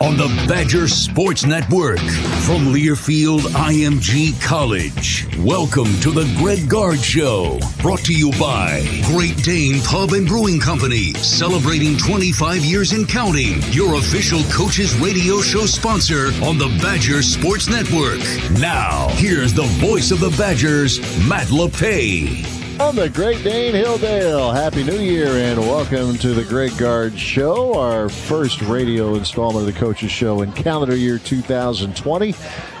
On the Badger Sports Network from Learfield IMG College. Welcome to the Greg Gard Show. Brought to you by Great Dane Pub and Brewing Company. Celebrating 25 years in counting. Your official coaches radio show sponsor on the Badger Sports Network. Now, here's the voice of the Badgers, Matt LePay. On the Great Dane Hilldale. Happy New Year and welcome to the Greg Gard Show, our first radio installment of the Coaches Show in calendar year 2020.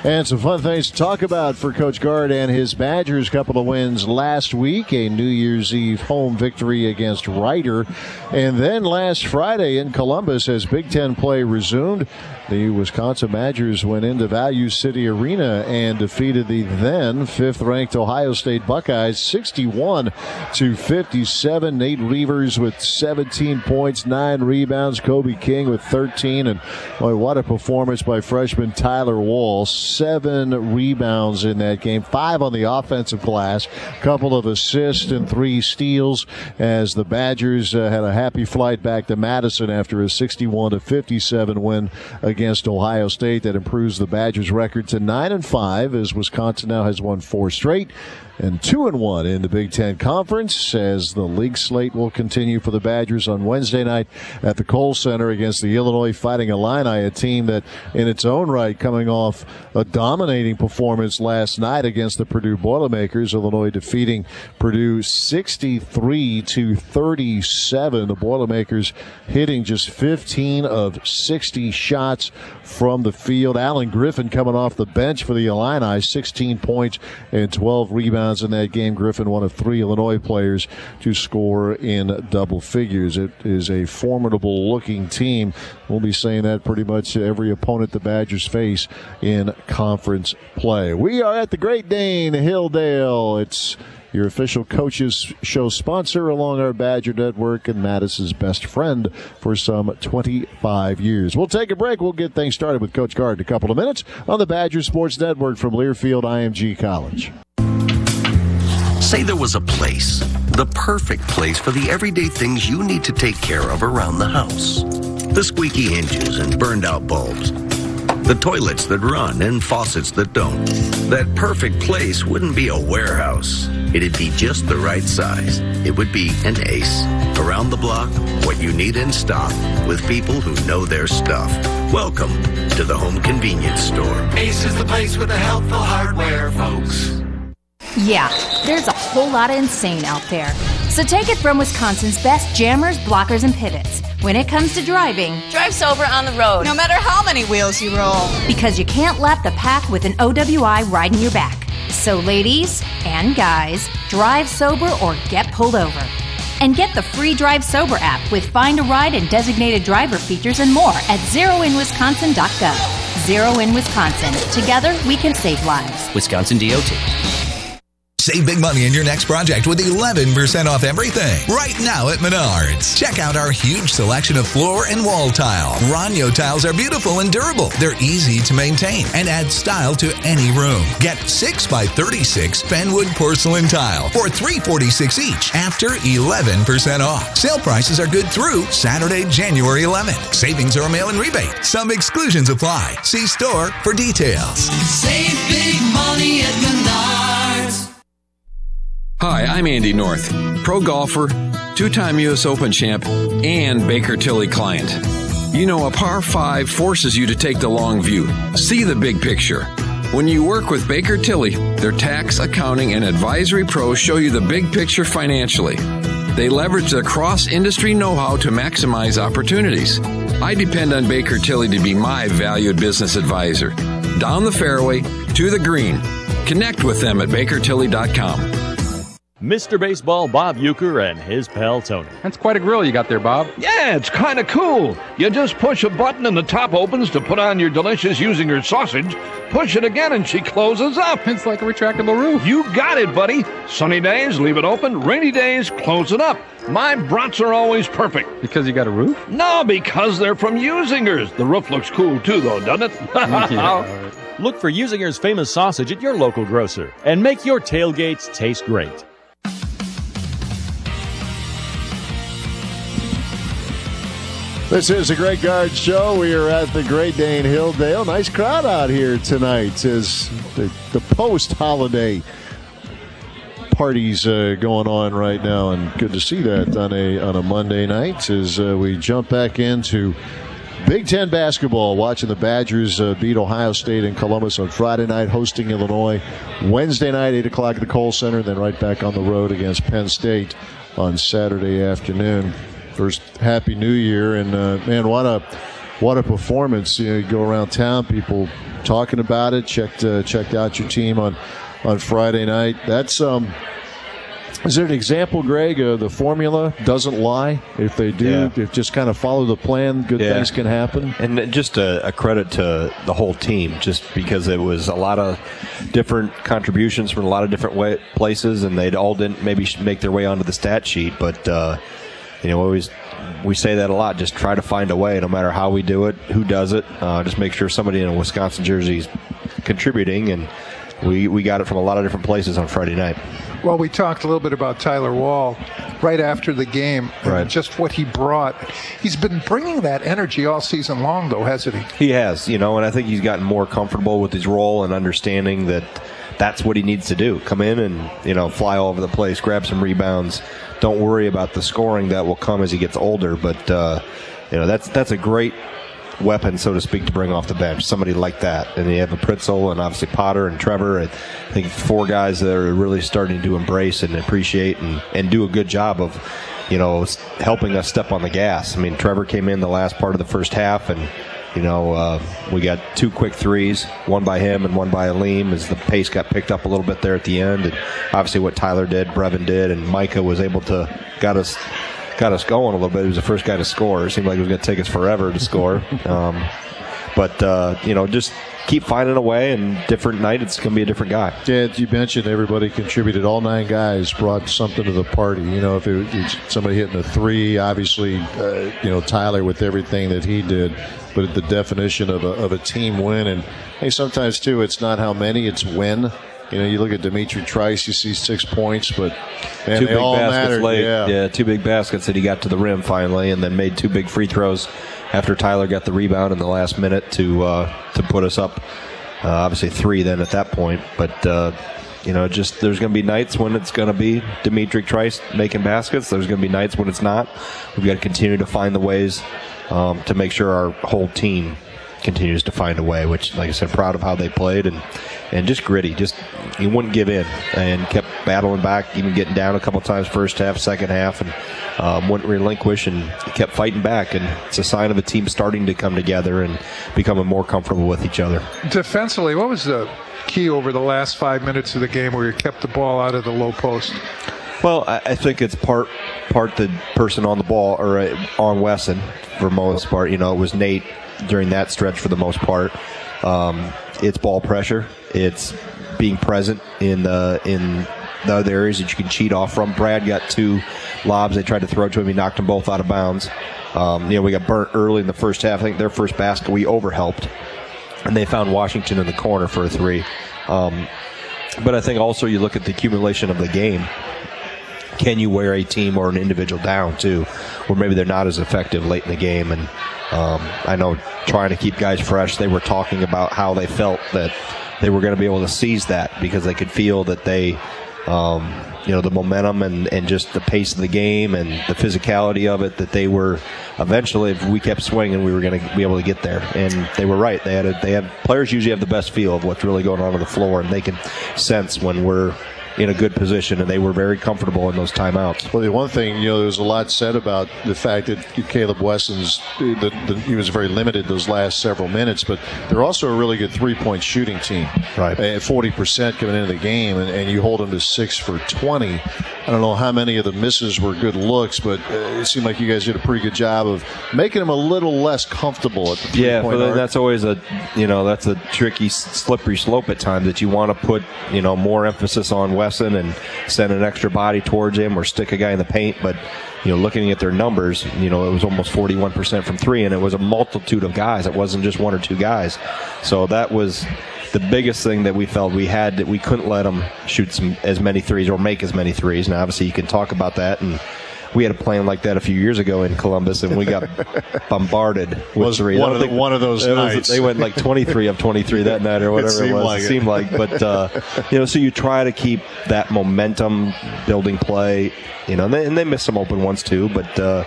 And some fun things to talk about for Coach Gard and his Badgers. Couple of wins last week, a New Year's Eve home victory against Rider. And then last Friday in Columbus, as Big Ten play resumed, the Wisconsin Badgers went into Value City Arena and defeated the then fifth ranked Ohio State Buckeyes 61 to 57. Nate Reuvers with 17 points, nine rebounds. Kobe King with 13. And boy, what a performance by freshman Tyler Wahl. Seven rebounds in that game, five on the offensive glass, a couple of assists and three steals as the Badgers uh, had a happy flight back to Madison after a 61 to 57 win against Ohio State that improves the Badgers record to 9 and 5 as Wisconsin now has won four straight and two and one in the Big Ten Conference as the league slate will continue for the Badgers on Wednesday night at the Kohl Center against the Illinois Fighting Illini, a team that in its own right coming off a dominating performance last night against the Purdue Boilermakers. Illinois defeating Purdue 63 to 37. The Boilermakers hitting just 15 of 60 shots from the field. Alan Griffin coming off the bench for the Illini, 16 points and 12 rebounds in that game. Griffin, one of three Illinois players to score in double figures. It is a formidable looking team. We'll be saying that pretty much to every opponent the Badgers face in conference play. We are at the Great Dane Hilldale. It's your official coaches show sponsor along our Badger Network and Madison's best friend for some 25 years. We'll take a break. We'll get things started with Coach Gard in a couple of minutes on the Badger Sports Network from Learfield IMG College. Say there was a place, the perfect place for the everyday things you need to take care of around the house. The squeaky hinges and burned out bulbs. The toilets that run and faucets that don't. That perfect place wouldn't be a warehouse. It'd be just the right size. It would be an ace. Around the block, what you need in stock with people who know their stuff. Welcome to the home convenience store. Ace is the place with the helpful hardware, folks. Yeah, there's a whole lot of insane out there. So take it from Wisconsin's best jammers, blockers, and pivots. When it comes to driving, drive sober on the road, no matter how many wheels you roll. Because you can't lap the pack with an OWI riding your back. So, ladies and guys, drive sober or get pulled over. And get the free Drive Sober app with Find a Ride and designated driver features and more at zeroinwisconsin.gov. Zero in Wisconsin. Together, we can save lives. Wisconsin DOT. Save big money in your next project with 11% off everything. Right now at Menards. Check out our huge selection of floor and wall tile. Ronyo tiles are beautiful and durable. They're easy to maintain and add style to any room. Get 6 by 36 Fenwood porcelain tile for 346 each after 11% off. Sale prices are good through Saturday, January 11th. Savings are mail-in rebate. Some exclusions apply. See store for details. Save big money at Menards. Hi, I'm Andy North, pro golfer, two time U.S. Open champ, and Baker Tilly client. You know, a par 5 forces you to take the long view, see the big picture. When you work with Baker Tilly, their tax, accounting, and advisory pros show you the big picture financially. They leverage their cross industry know how to maximize opportunities. I depend on Baker Tilly to be my valued business advisor. Down the fairway, to the green. Connect with them at bakertilly.com. Mr. Baseball Bob Uecker and his pal Tony. That's quite a grill you got there, Bob. Yeah, it's kind of cool. You just push a button and the top opens to put on your delicious Usinger's sausage. Push it again and she closes up. It's like a retractable roof. You got it, buddy. Sunny days, leave it open. Rainy days, close it up. My brats are always perfect. Because you got a roof? No, because they're from Usinger's. The roof looks cool too, though, doesn't it? yeah. Look for Usinger's famous sausage at your local grocer and make your tailgates taste great. This is the Greg Gard Show. We are at the Great Dane Hilldale. Nice crowd out here tonight as the, the post holiday parties uh, going on right now, and good to see that on a on a Monday night as uh, we jump back into Big Ten basketball. Watching the Badgers uh, beat Ohio State in Columbus on Friday night, hosting Illinois Wednesday night, eight o'clock at the Kohl Center, then right back on the road against Penn State on Saturday afternoon. First Happy New Year, and uh, man, what a what a performance! You, know, you, go around town, people talking about it. Checked uh, checked out your team on on Friday night. That's um. Is there an example, Greg? Uh, the formula doesn't lie. If they do, yeah. if just kind of follow the plan, good yeah. things can happen. And just a, a, credit to the whole team, just because it was a lot of different contributions from a lot of different way, places, and they all didn't maybe make their way onto the stat sheet, but. Uh, you know, always we say that a lot. Just try to find a way, no matter how we do it, who does it. Uh, just make sure somebody in a Wisconsin jersey is contributing, and we we got it from a lot of different places on Friday night. Well, we talked a little bit about Tyler Wahl right after the game, right. just what he brought. He's been bringing that energy all season long, though, hasn't he? He has, you know, and I think he's gotten more comfortable with his role and understanding that that's what he needs to do. Come in and you know fly all over the place, grab some rebounds don't worry about the scoring that will come as he gets older. But uh, you know that's that's a great weapon, so to speak, to bring off the bench. Somebody like that, and you have a Pritzl and obviously Potter and Trevor. I think four guys that are really starting to embrace and appreciate and, and do a good job of you know helping us step on the gas. I mean, Trevor came in the last part of the first half and you know, uh, we got two quick threes, one by him and one by Aleem, as the pace got picked up a little bit there at the end. And obviously, what Tyler did, Brevin did, and Micah was able to got us got us going a little bit. He was the first guy to score. It seemed like it was going to take us forever to score. Um, but uh, you know, just keep finding a way, and different night it's going to be a different guy. Yeah, you mentioned everybody contributed. All nine guys brought something to the party. You know, if it was somebody hitting a three, obviously, uh, you know Tyler with everything that he did but the definition of a, of a team win. And hey, sometimes too, it's not how many, it's when. You know, you look at D'Mitrik Trice, you see six points, but man, two they big all baskets mattered. late. Yeah. yeah, two big baskets that he got to the rim finally, and then made two big free throws after Tyler got the rebound in the last minute to uh, to put us up. Uh, obviously three then at that point, but uh, you know, just there's going to be nights when it's going to be D'Mitrik Trice making baskets. There's going to be nights when it's not. We've got to continue to find the ways um, to make sure our whole team continues to find a way. Which, like I said, proud of how they played and and just gritty. Just he wouldn't give in and kept battling back, even getting down a couple times first half, second half, and um, wouldn't relinquish and kept fighting back. And it's a sign of a team starting to come together and becoming more comfortable with each other. Defensively, what was the key over the last five minutes of the game where you kept the ball out of the low post? Well, I think it's part part the person on the ball or uh, on Wesson for most part. You know, it was Nate during that stretch for the most part. Um, it's ball pressure. It's being present in the in the other areas that you can cheat off from. Brad got two lobs. They tried to throw to him. He knocked them both out of bounds. Um, you know, we got burnt early in the first half. I think their first basket we overhelped, and they found Washington in the corner for a three. Um, but I think also you look at the accumulation of the game can you wear a team or an individual down too, where maybe they're not as effective late in the game? And um, I know trying to keep guys fresh, they were talking about how they felt that they were going to be able to seize that because they could feel that they. Um, you know the momentum and, and just the pace of the game and the physicality of it that they were eventually if we kept swinging we were going to be able to get there and they were right they had a, they had players usually have the best feel of what's really going on on the floor and they can sense when we're in a good position, and they were very comfortable in those timeouts. Well, the one thing you know, there was a lot said about the fact that Kaleb Wesson's the, the, he was very limited those last several minutes, but they're also a really good three point shooting team. Right, at forty percent coming into the game, and, and, you hold them to six for twenty. I don't know how many of the misses were good looks, but uh, it seemed like you guys did a pretty good job of making them a little less comfortable at the three yeah. But that's always a you know that's a tricky slippery slope at times that you want to put you know more emphasis on Wesson and send an extra body towards him or stick a guy in the paint, but you know, looking at their numbers, you know, it was almost 41% from three, and it was a multitude of guys. It wasn't just one or two guys. So that was the biggest thing that we felt we had that we couldn't let them shoot some as many threes or make as many threes. Now, obviously, you can talk about that and we had a plan like that a few years ago in Columbus, and we got bombarded with was three. One, of, the, one of those nights. Was, they went like 23 of 23 that night, or whatever it, it was. Like it, it seemed like, but uh, you know, so you try to keep that momentum, building play. You know, and they, and they missed some open ones too, but. Uh,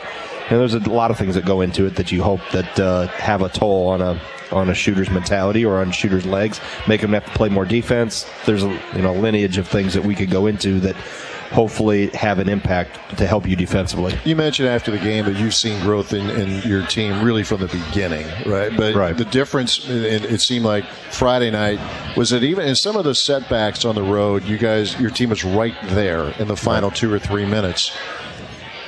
and there's a lot of things that go into it that you hope that uh, have a toll on a on a shooter's mentality or on shooter's legs, make them have to play more defense. There's a you know lineage of things that we could go into that hopefully have an impact to help you defensively. You mentioned after the game that you've seen growth in, in your team really from the beginning, right? But right. the difference, it, it seemed like Friday night was that even in some of the setbacks on the road, you guys, your team was right there in the final two or three minutes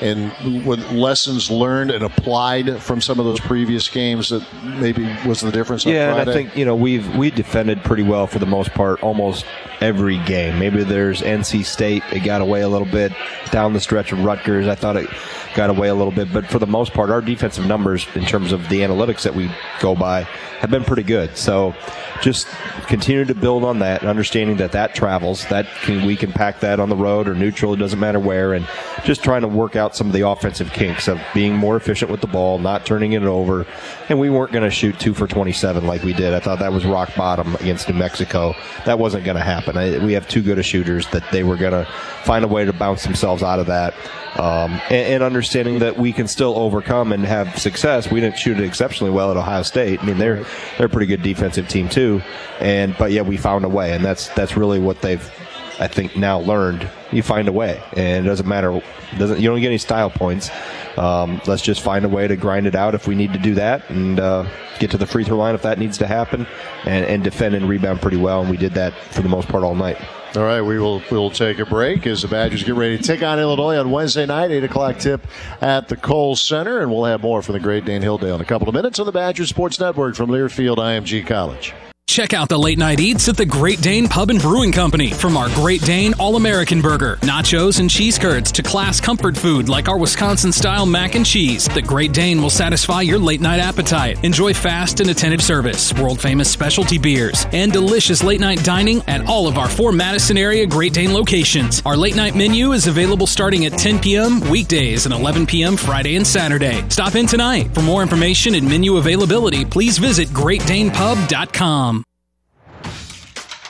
and with lessons learned and applied from some of those previous games that maybe was the difference. Yeah, and I think you know we've we defended pretty well for the most part, almost every game. Maybe there's NC State; it got away a little bit down the stretch of Rutgers. I thought it got away a little bit, but for the most part, our defensive numbers in terms of the analytics that we go by have been pretty good. So just continue to build on that, understanding that that travels. That can, we can pack that on the road or neutral. It doesn't matter where, and just trying to work out some of the offensive kinks of being more efficient with the ball, not turning it over. And we weren't going to shoot two for 27 like we did. I thought that was rock bottom against New Mexico. That wasn't going to happen. I, we have too good of shooters that they were going to find a way to bounce themselves out of that. Um, and, and, understanding that we can still overcome and have success. We didn't shoot it exceptionally well at Ohio State. I mean, they're they're a pretty good defensive team too, and but yeah, we found a way, and that's that's really what they've. I think now learned you find a way, and it doesn't matter. Doesn't you don't get any style points. Um, let's just find a way to grind it out if we need to do that, and uh, get to the free throw line if that needs to happen, and, and defend and rebound pretty well. And we did that for the most part all night. All right, we will we will take a break as the Badgers get ready to take on Illinois on Wednesday night, eight o'clock tip at the Kohl Center, and we'll have more from the Great Dane Hilldale in a couple of minutes on the Badgers Sports Network from Learfield IMG College. Check out the late night eats at the Great Dane Pub and Brewing Company. From our Great Dane All American Burger, nachos, and cheese curds to class comfort food like our Wisconsin style mac and cheese, the Great Dane will satisfy your late night appetite. Enjoy fast and attentive service, world famous specialty beers, and delicious late night dining at all of our four Madison area Great Dane locations. Our late night menu is available starting at 10 p.m. weekdays and 11 p.m. Friday and Saturday. Stop in tonight. For more information and menu availability, please visit greatdanepub.com.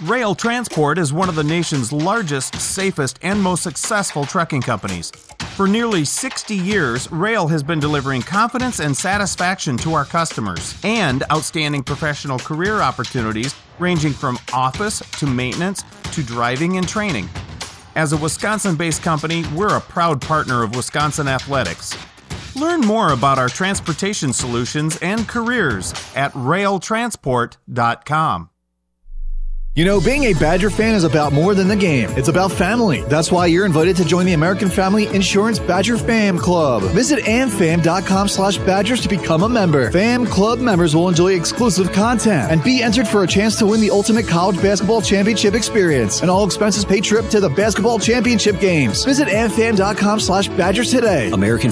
Roehl Transport is one of the nation's largest, safest, and most successful trucking companies. For nearly 60 years, Roehl has been delivering confidence and satisfaction to our customers and outstanding professional career opportunities ranging from office to maintenance to driving and training. As a Wisconsin based company, we're a proud partner of Wisconsin Athletics. Learn more about our transportation solutions and careers at roehltransport.com. You know, being a Badger fan is about more than the game. It's about family. That's why you're invited to join the American Family Insurance Badger Fam Club. Visit amfam.com slash badgers to become a member. Fam Club members will enjoy exclusive content and be entered for a chance to win the ultimate college basketball championship experience. An all expenses paid trip to the basketball championship games. Visit amfam.com slash badgers today. American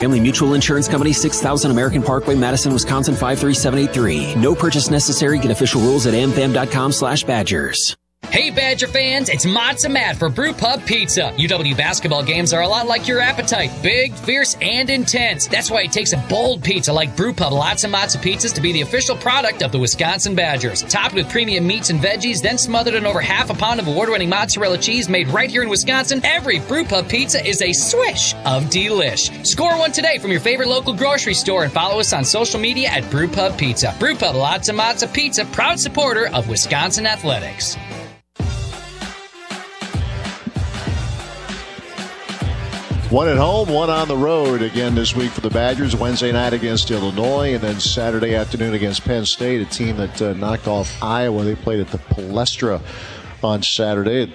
Family Mutual Insurance Company, 6000 American Parkway, Madison, Wisconsin, 53783. No purchase necessary. Get official rules at amfam.com slash badgers. Hey Badger fans, it's Matza Matt for Brew Pub Pizza. UW basketball games are a lot like your appetite. Big, fierce, and intense. That's why it takes a bold pizza like Brew Pub Lotzza Motzza Pizzas to be the official product of the Wisconsin Badgers. Topped with premium meats and veggies, then smothered in over half a pound of award-winning mozzarella cheese made right here in Wisconsin, every Brew Pub pizza is a swish of delish. Score one today from your favorite local grocery store and follow us on social media at Brew Pub Pizza. Brew Pub Lotzza Motzza Pizza, proud supporter of Wisconsin athletics. One at home, one on the road again this week for the Badgers. Wednesday night against Illinois, and then Saturday afternoon against Penn State, a team that uh, knocked off Iowa. They played at the Palestra on Saturday.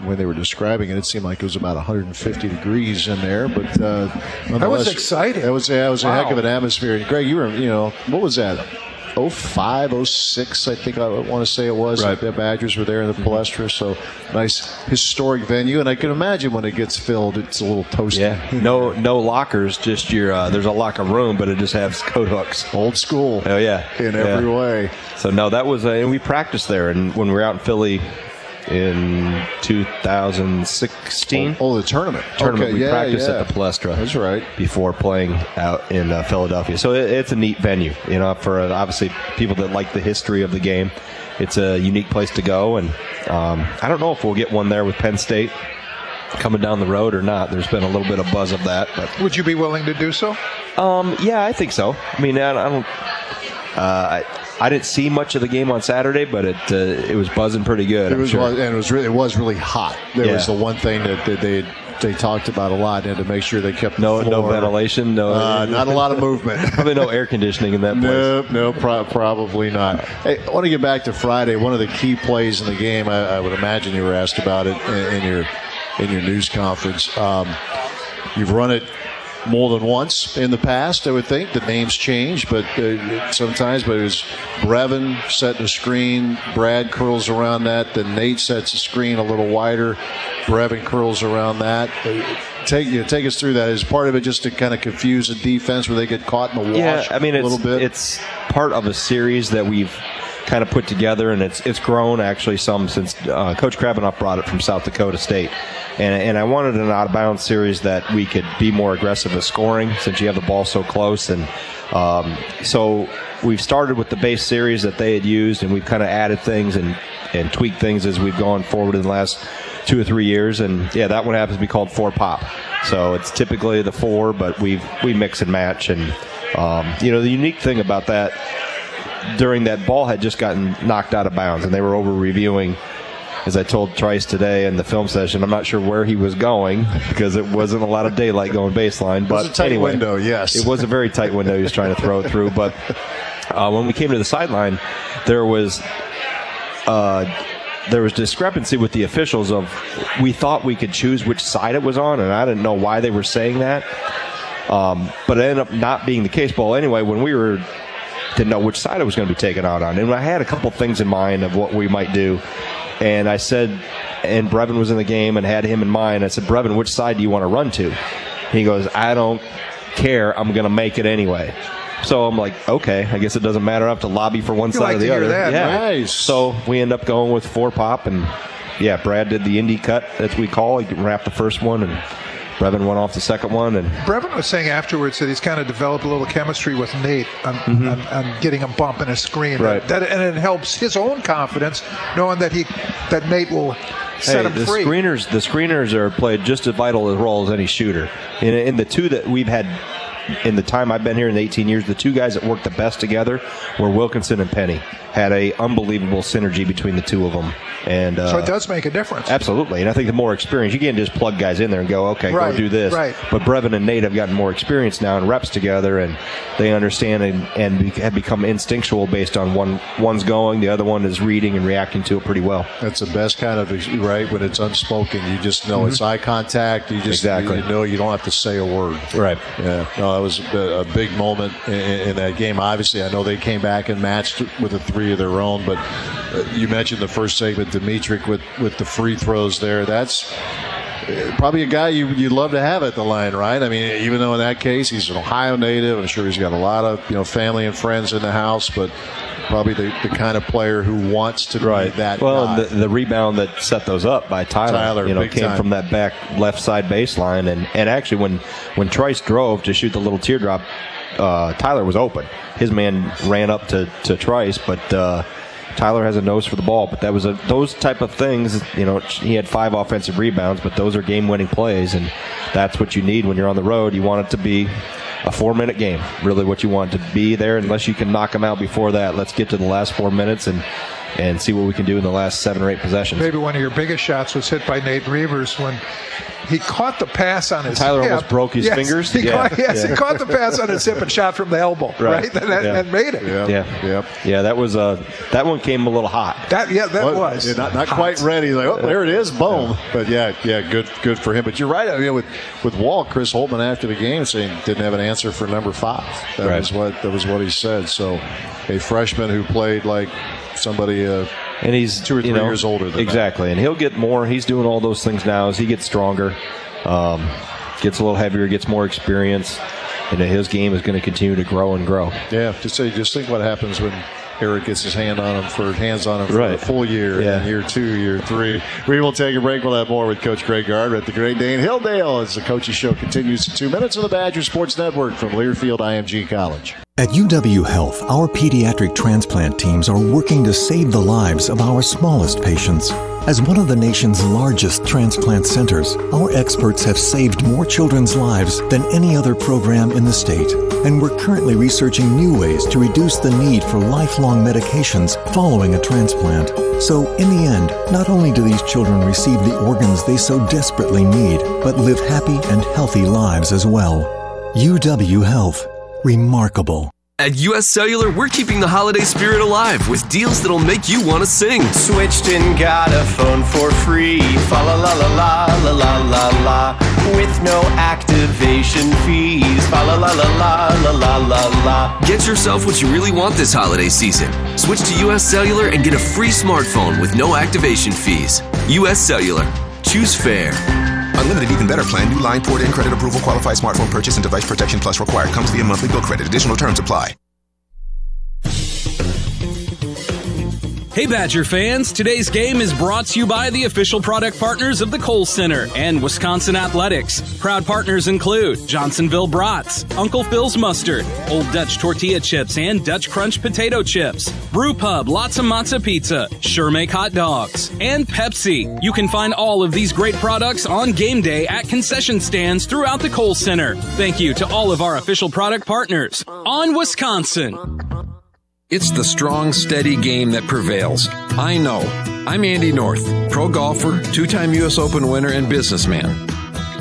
When they were describing it, it seemed like it was about 150 degrees in there. But uh, That was exciting. That was that was a Wow. heck of an atmosphere. And Greg, you were you know what was that? 05, 06, I think I want to say it was. Right. The Badgers were there in the Palestra, so nice historic venue. And I can imagine when it gets filled, it's a little toasty. Yeah, no no lockers, just your uh, there's a locker room, but it just has coat hooks. Old school. Oh yeah, In Yeah. every way. So no, that was uh, and we practiced there, and when we were out in Philly in 2016. Oh, the tournament. Tournament. Okay, we yeah, practiced yeah. at the Palestra. That's right. Before playing out in uh, Philadelphia, so it, it's a neat venue. You know, for uh, obviously people that like the history of the game, it's a unique place to go. And um, I don't know if we'll get one there with Penn State coming down the road or not. There's been a little bit of buzz of that, but Would you be willing to do so? um, yeah, I think so. I mean, I, I don't. Uh, I, I didn't see much of the game on Saturday, but it uh, it was buzzing pretty good. It I'm was, sure. and it was really, it was really hot. There was the one thing that, that they they talked about a lot, and to make sure they kept the no no ventilation, no Uh, not a lot of movement. Probably no air conditioning in that place. No, no, pro- probably not. Hey, I want to get back to Friday. One of the key plays in the game, I, I would imagine you were asked about it in, in your in your news conference. Um, you've run it more than once in the past. I would think the names change, but uh, sometimes. But it was Brevin setting a screen. Brad curls around that. Then Nate sets a screen a little wider. Brevin curls around that. Uh, Take you know, take us through that. Is part of it just to kind of confuse the defense where they get caught in the wash? Yeah, I mean, a it's, little bit. it's part of a series that we've kind of put together, and it's it's grown actually some since uh, Coach Krabbenhoft brought it from South Dakota State. And, and I wanted an out of bounds series that we could be more aggressive with scoring since you have the ball so close. And um, so we've started with the base series that they had used, and we've kind of added things and, and tweaked things as we've gone forward in the last two or three years. And yeah, that one happens to be called four pop. So it's typically the four, but we we mix and match. And um, you know the unique thing about that during that ball had just gotten knocked out of bounds, and they were over reviewing. As I told Trice today in the film session, I'm not sure where he was going because it wasn't a lot of daylight going baseline. But was a tight anyway, window, yes. it was a very tight window he was trying to throw it through. But uh, when we came to the sideline, there was uh, there was discrepancy with the officials of we thought we could choose which side it was on, and I didn't know why they were saying that. Um, but it ended up not being the case. Well, anyway, when we were didn't know which side I was going to be taken out on, and I had a couple things in mind of what we might do, and I said, and Brevin was in the game and had him in mind. I said, Brevin, which side do you want to run to? He goes, I don't care. I'm going to make it anyway. So I'm like, okay, I guess it doesn't matter. I have to lobby for one You side like or the other. that, yeah. Nice. So we end up going with four pop, and yeah, Brad did the indie cut that we call. He wrapped the first one, and Brevin went off the second one, and Brevin was saying afterwards that he's kind of developed a little chemistry with Nate on, on, on getting him bumping a screen. Mm-hmm. Right. That, and it helps his own confidence knowing that he that Nate will set hey, him the free. screeners, the screeners are played just as vital a role as any shooter. In, in the two that we've had in the time I've been here in the 18 years, the two guys that worked the best together were Wilkinson and Penney. Had a unbelievable synergy between the two of them, and uh, so it does make a difference. Absolutely, and I think the more experience you can't just plug guys in there and go, okay, Right, go do this. right. But Brevin and Nate have gotten more experience now and reps together, and they understand and, and be- have become instinctual based on one one's going, the other one is reading and reacting to it pretty well. That's the best kind of right when it's unspoken. You just know it's eye contact. You just Mm-hmm. Exactly. you know you don't have to say a word. Right. Yeah. No, that was a, a big moment in, in that game. Obviously, I know they came back and matched with a three of their own. But uh, you mentioned the first segment, D'Mitrik with with the free throws there. That's probably a guy you, you'd love to have at the line, right? I mean, even though in that case he's an Ohio native, I'm sure he's got a lot of you know family and friends in the house, but probably the, the kind of player who wants to right. be that. Well, the, the, rebound that set those up by Tyler, Tyler you know, came time. from that back left side baseline, and and actually when when Trice drove to shoot the little teardrop, uh, Tyler was open. His man ran up to to Trice, but. Uh, Tyler has a nose for the ball, but that was a those type of things. You know, he had five offensive rebounds, but those are game-winning plays, and that's what you need when you're on the road. You want it to be a four minute game. Really, what you want to be there. Unless you can knock them out before that, let's get to the last four minutes and and see what we can do in the last seven or eight possessions. Maybe one of your biggest shots was hit by Nate Reuvers when he caught the pass on his Tyler hip. almost broke his yes, fingers. He yeah. caught, yes, yeah. he caught the pass on his hip and shot from the elbow, right? right? And, that, yeah. and, made it. Yeah, yeah, yep. yeah. That was uh, that one came a little hot. That yeah, that well, was yeah, not, not quite ready. Like, oh, there it is, boom. But yeah, yeah, good, good for him. But you're right. I mean, with with Wahl, Chris Holtmann after the game saying didn't have an answer for number five. That right. was what that was what he said. So, a freshman who played like somebody. Uh, and he's two or three you know, years older than exactly, that. and he'll get more. He's doing all those things now as he gets stronger, um, gets a little heavier, gets more experience, and his game is going to continue to grow and grow. Yeah, just say, just think what happens when Eric gets his hand on him for hands on him for right. a full year, yeah. year two, year three. We will take a break. We'll have more with Coach Greg Gard at the Great Dane Hilldale as the coaching show continues in two minutes on the Badger Sports Network from Learfield IMG College. At UW Health, our pediatric transplant teams are working to save the lives of our smallest patients. As one of the nation's largest transplant centers, our experts have saved more children's lives than any other program in the state. And we're currently researching new ways to reduce the need for lifelong medications following a transplant. So, in the end, not only do these children receive the organs they so desperately need, but live happy and healthy lives as well. UW Health. Remarkable. At US Cellular, we're keeping the holiday spirit alive with deals that'll make you want to sing. Switched and got a phone for free. Fa la la la la la la la la. With no activation fees. Fa la la la la la la la la. Get yourself what you really want this holiday season. Switch to US Cellular and get a free smartphone with no activation fees. US Cellular. Choose fair. Unlimited Even Better plan. New line port in credit approval. Qualified smartphone purchase and device protection plus required. Comes via monthly bill credit. Additional terms apply. Hey Badger fans, today's game is brought to you by the official product partners of the Kohl Center and Wisconsin Athletics. Proud partners include Johnsonville Brats, Uncle Phil's Mustard, Old Dutch Tortilla Chips and Dutch Crunch Potato Chips, Brew Pub, Lotzza Motzza Pizza, Sure Make Hot Dogs, and Pepsi. You can find all of these great products on game day at concession stands throughout the Kohl Center. Thank you to all of our official product partners on Wisconsin. It's the strong, steady game that prevails. I know. I'm Andy North, pro golfer, two time U.S. Open winner, and businessman.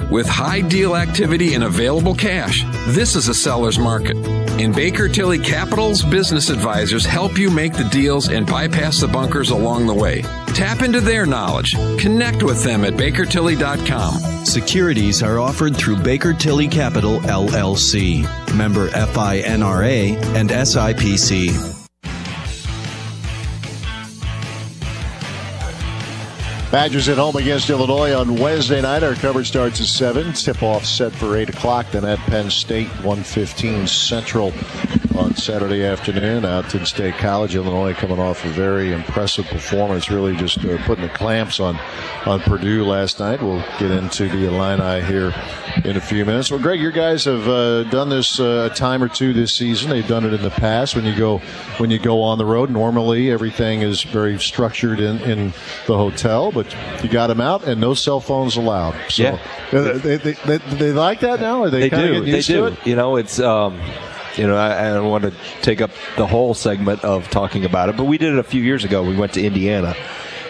With high deal activity and available cash, this is a seller's market. In Baker Tilly Capital's business advisors help you make the deals and bypass the bunkers along the way. Tap into their knowledge. Connect with them at bakertilly.com. Securities are offered through Baker Tilly Capital LLC, member FINRA and SIPC. Badgers at home against Illinois on Wednesday night. Our coverage starts at 7. Tip-off set for 8 o'clock. Then at Penn State, 115 Central on Saturday afternoon. Out in State College, Illinois coming off a very impressive performance. Really just uh, putting the clamps on, on Purdue last night. We'll get into the Illini here in a few minutes. Well, Greg, your guys have uh, done this uh, a time or two this season. They've done it in the past. When you go when you go on the road, normally everything is very structured in, in the hotel, but you got them out and no cell phones allowed. So yeah, they, they, they, they like that now. Are they, they do. They do. It? You know, it's. Um, you know, I, I, don't want to take up the whole segment of talking about it, but we did it a few years ago. We went to Indiana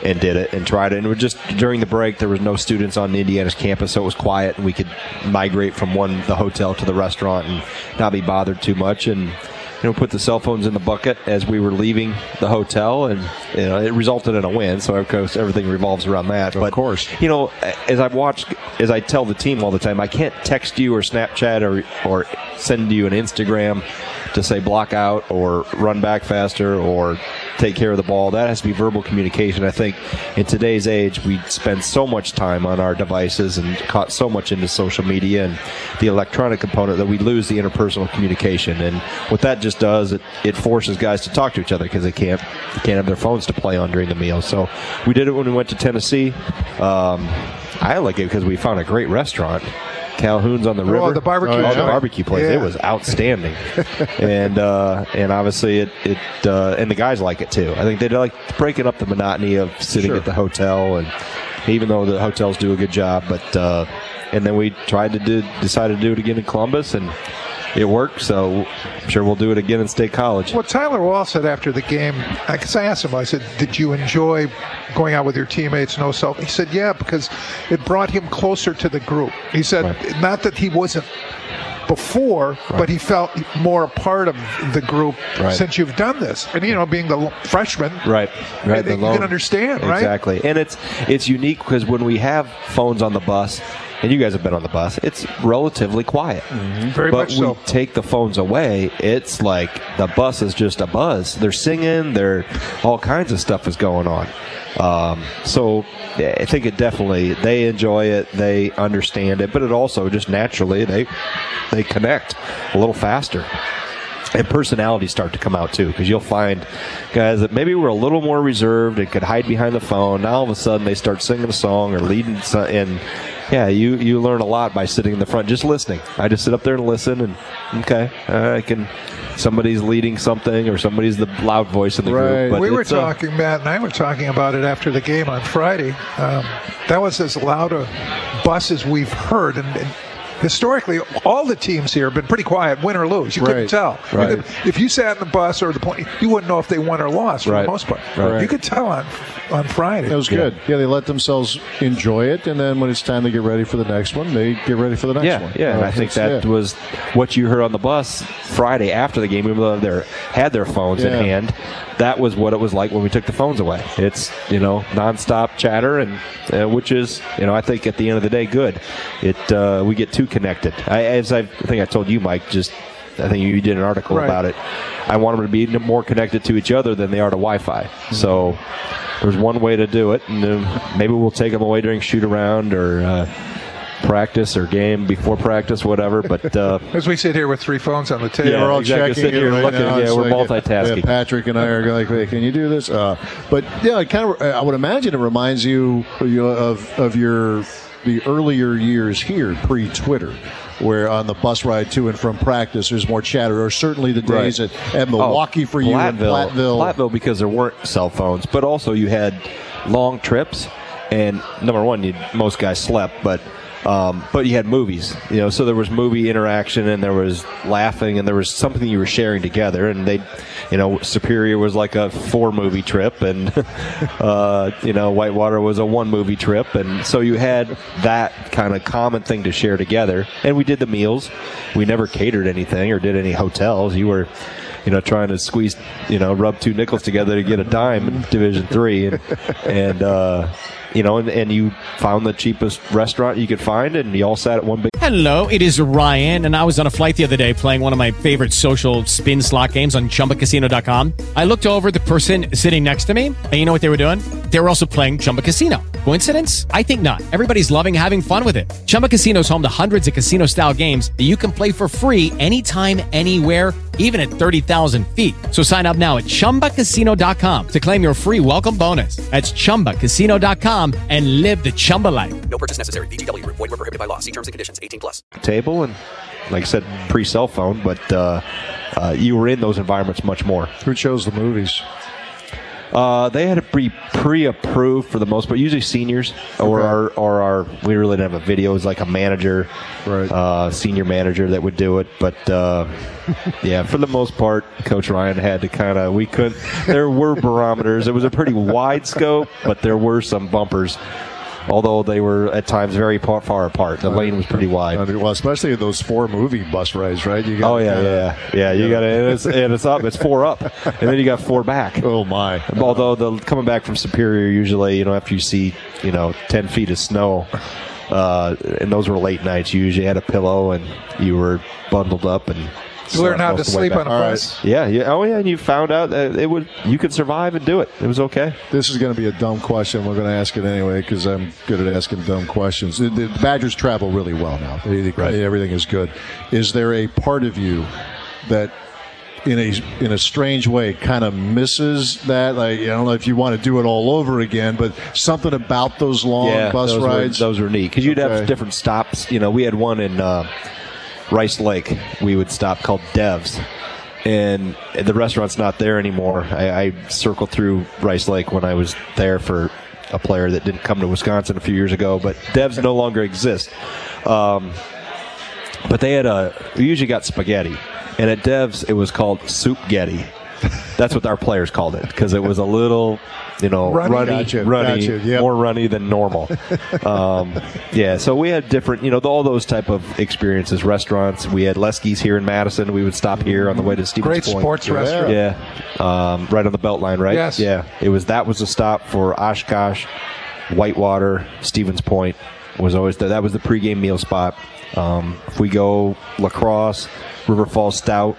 and did it and tried it. And we just during the break, there was no students on Indiana's campus, so it was quiet, and we could migrate from one the hotel to the restaurant and not be bothered too much. And you know, put the cell phones in the bucket as we were leaving the hotel, and you know, it resulted in a win. So of course, everything revolves around that. Of but, course, you know, as I've watched, as I tell the team all the time, I can't text you or Snapchat or or send you an Instagram to say block out or run back faster or take care of the ball. That has to be verbal communication. I think in today's age, we spend so much time on our devices and caught so much into social media and the electronic component that we lose the interpersonal communication. And what that just does, it, it forces guys to talk to each other because they can't they can't have their phones to play on during the meal. So we did it when we went to Tennessee. Um, I like it because we found a great restaurant. Calhoun's on the river. Oh, the barbecue Oh, the barbecue place. Yeah. It was outstanding, and uh, and obviously it it uh, and the guys like it too. I think they like breaking up the monotony of sitting Sure. at the hotel, and even though the hotels do a good job, but uh, and then we tried to do decided to do it again in Columbus, and it worked. So I'm sure we'll do it again in State College. Well, Tyler Wahl said after the game, because I asked him, I said, "Did you enjoy going out with your teammates? No self." He said, "Yeah, because it brought him closer to the group." He said, "Not that he wasn't." Before, but he felt more a part of the group Right. since you've done this, and you know, being the freshman, Right, right. You can understand, right? Exactly, and it's it's unique because when we have phones on the bus, and you guys have been on the bus, it's relatively quiet. Very but much we take the phones away, it's like the bus is just a buzz. They're singing, they're all kinds of stuff is going on. Um, so yeah, I think it definitely they enjoy it, they understand it, but it also just naturally they they connect a little faster and personalities start to come out too because you'll find guys that maybe were a little more reserved and could hide behind the phone now all of a sudden they start singing a song or leading so- and yeah you you learn a lot by sitting in the front just listening i just sit up there and listen and okay i can somebody's leading something or somebody's the loud voice in the group but we were uh, talking, Matt and I were talking about it after the game on Friday. Um, that was as loud a bus as we've heard, and, and historically, all the teams here have been pretty quiet, win or lose. You couldn't Right. tell. You Right. could- if you sat in the bus or the point, you wouldn't know if they won or lost for Right. the most part. Right. You could tell on on Friday. It was good. Yeah, they let themselves enjoy it, and then when it's time to get ready for the next one, they get ready for the next yeah, one. Yeah, and Uh, I think that yeah. was what you heard on the bus Friday after the game. Even though they had their phones in hand, that was what it was like when we took the phones away. It's you know nonstop chatter, and uh, which is you know I think at the end of the day good. It uh, we get too connected. I, as I think I told you, Mike, just. I think you did an article Right. about it. I want them to be more connected to each other than they are to Wi-Fi. So there's one way to do it, and then maybe we'll take them away during shoot around or uh, practice or game before practice, whatever. But uh, As we sit here with three phones on the table, Yeah, we're all exactly. checking Sitting here right looking, now. yeah, It's we're like- multitasking. Yeah, Patrick and I are like, "Hey, can you do this?" Uh, but yeah, it kind of. I would imagine it reminds you, you of of your the earlier years here, pre Twitter. Where on the bus ride to and from practice, there's more chatter, or certainly the days Right. at, at Milwaukee Oh, for you and Platteville, Platteville. Platteville because there weren't cell phones, but also you had long trips, and number one, you most guys slept, but um, but you had movies, you know, so there was movie interaction and there was laughing and there was something you were sharing together, and they, you know, Superior was like a four movie trip, and uh, you know, Whitewater was a one movie trip, and so you had that kind of common thing to share together, and we did the meals. We never catered anything or did any hotels. You were you know, trying to squeeze, you know, rub two nickels together to get a dime in Division Three, and, and uh, you know, and, and you found the cheapest restaurant you could find, and you all sat at one big. Hello, it is Ryan, and I was on a flight the other day playing one of my favorite social spin slot games on ChumbaCasino.com. I looked over the person sitting next to me, and you know what they were doing? They were also playing Chumba Casino. Coincidence? I think not. Everybody's loving having fun with it. Chumba Casino is home to hundreds of casino-style games that you can play for free anytime, anywhere, even at 30,000 feet. So sign up now at ChumbaCasino.com to claim your free welcome bonus. That's ChumbaCasino.com and live the Chumba life. No purchase necessary. VGW Group. Void were prohibited by law. See terms and conditions. 18 plus. table and like I said, pre cell phone, but uh, uh, you were in those environments much more. Who chose the movies? Uh, they had to be pre-approved for the most part. Usually seniors or Okay. our or our we really didn't have a video. It was like a manager, uh, senior manager that would do it. But uh, yeah, for the most part, Coach Ryan had to kind of we couldn't. There were barometers. It was a pretty wide scope, but there were some bumpers. Although they were at times very far, far apart, the lane was pretty wide. Well, especially in those four movie bus rides, right? You Oh yeah, yeah, yeah. You got to, and it's, and it's up. It's four up, and then you got four back. Oh my! Although the coming back from Superior, usually, you know, after you see, you know, ten feet of snow, uh, and those were late nights. You usually had a pillow, and you were bundled up, and You learn how to most of the way sleep on a back. bus. Yeah, yeah. Oh yeah, and you found out that it would you could survive and do it. It was okay. This is going to be a dumb question. We're going to ask it anyway because I'm good at asking dumb questions. The, the Badgers travel really well now. They- they- Everything is good. Is there a part of you that, in a in a strange way, kind of misses that? Like I don't know if you want to do it all over again, but something about those long yeah, bus those rides. Were, those were neat because you'd Okay. have different stops. You know, we had one in uh, Rice Lake. We would stop called Devs, and the restaurant's not there anymore. I, I circled through Rice Lake when I was there for a player that didn't come to Wisconsin a few years ago, but Devs no longer exists. Um, but they had a. We usually got spaghetti, and at Devs it was called soup getty. That's what our players called it because it was a little, you know, Runny? runny, Gotcha, runny, gotcha, yep. more runny than normal. um, yeah, so we had different, you know, all those type of experiences. Restaurants. We had Leski's here in Madison. We would stop here on the way to Stevens Point. Great Point. sports restaurant. Yeah, um, right on the Beltline, right? Yes. Yeah, it was. That was a stop for Oshkosh, Whitewater, Stevens Point was always the, that was the pregame meal spot. Um, if we go La Crosse, River Falls Stout,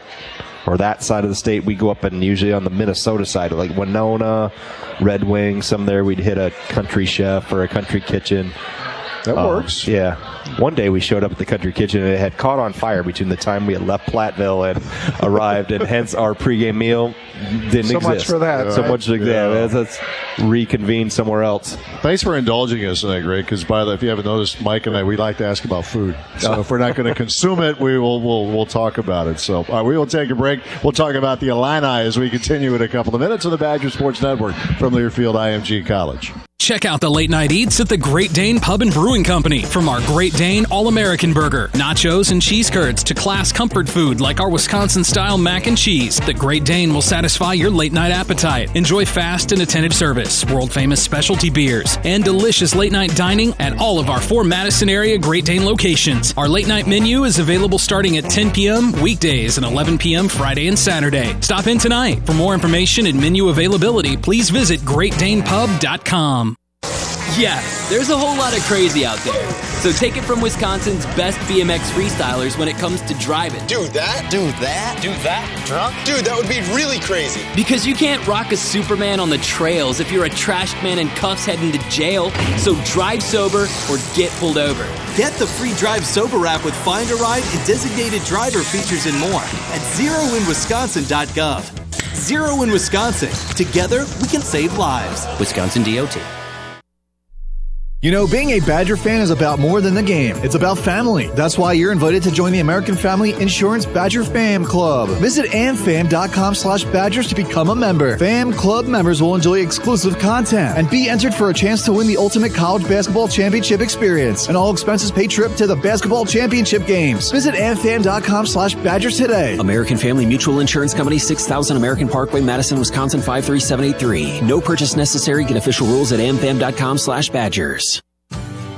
or that side of the state, we go up and usually on the Minnesota side, like Winona, Red Wing, some there we'd hit a country chef or a country kitchen. That Um, works. Yeah. One day we showed up at the country kitchen and it had caught on fire between the time we had left Platteville and arrived, and hence our pregame meal didn't So exist. much for that, So right? much. for Yeah. let's, let's reconvene somewhere else. Thanks for indulging us tonight, Greg. Because by the way, if you haven't noticed, Mike and I we like to ask about food. So if we're not going to consume it, we will we'll, we'll talk about it. So uh, we will take a break. We'll talk about the Illini as we continue in a couple of minutes on the Badger Sports Network from Learfield IMG College. Check out the late night eats at the Great Dane Pub and Brewing Company. From our Great Dane All American Burger, nachos, and cheese curds to class comfort food like our Wisconsin style mac and cheese, the Great Dane will satisfy your late night appetite. Enjoy fast and attentive service, world famous specialty beers, and delicious late night dining at all of our four Madison area Great Dane locations. Our late night menu is available starting at 10 p.m. weekdays and 11 p.m. Friday and Saturday. Stop in tonight. For more information and menu availability, please visit greatdanepub.com. Yeah, there's a whole lot of crazy out there. So take it from Wisconsin's best BMX freestylers when it comes to driving. Do that? Do that? Do that? Drunk? Dude, that would be really crazy. Because you can't rock a Superman on the trails if you're a trashed man in cuffs heading to jail. So drive sober or get pulled over. Get the free Drive Sober app with Find a Ride and designated driver features and more at zeroinwisconsin.gov. Zero in Wisconsin. Together, we can save lives. Wisconsin DOT. You know, being a Badger fan is about more than the game. It's about family. That's why you're invited to join the American Family Insurance Badger Fam Club. Visit amfam.com slash badgers to become a member. Fam Club members will enjoy exclusive content and be entered for a chance to win the ultimate college basketball championship experience. An all expenses paid trip to the basketball championship games. Visit amfam.com slash badgers today. American Family Mutual Insurance Company, 6000 American Parkway, Madison, Wisconsin, 53783. No purchase necessary. Get official rules at amfam.com slash badgers.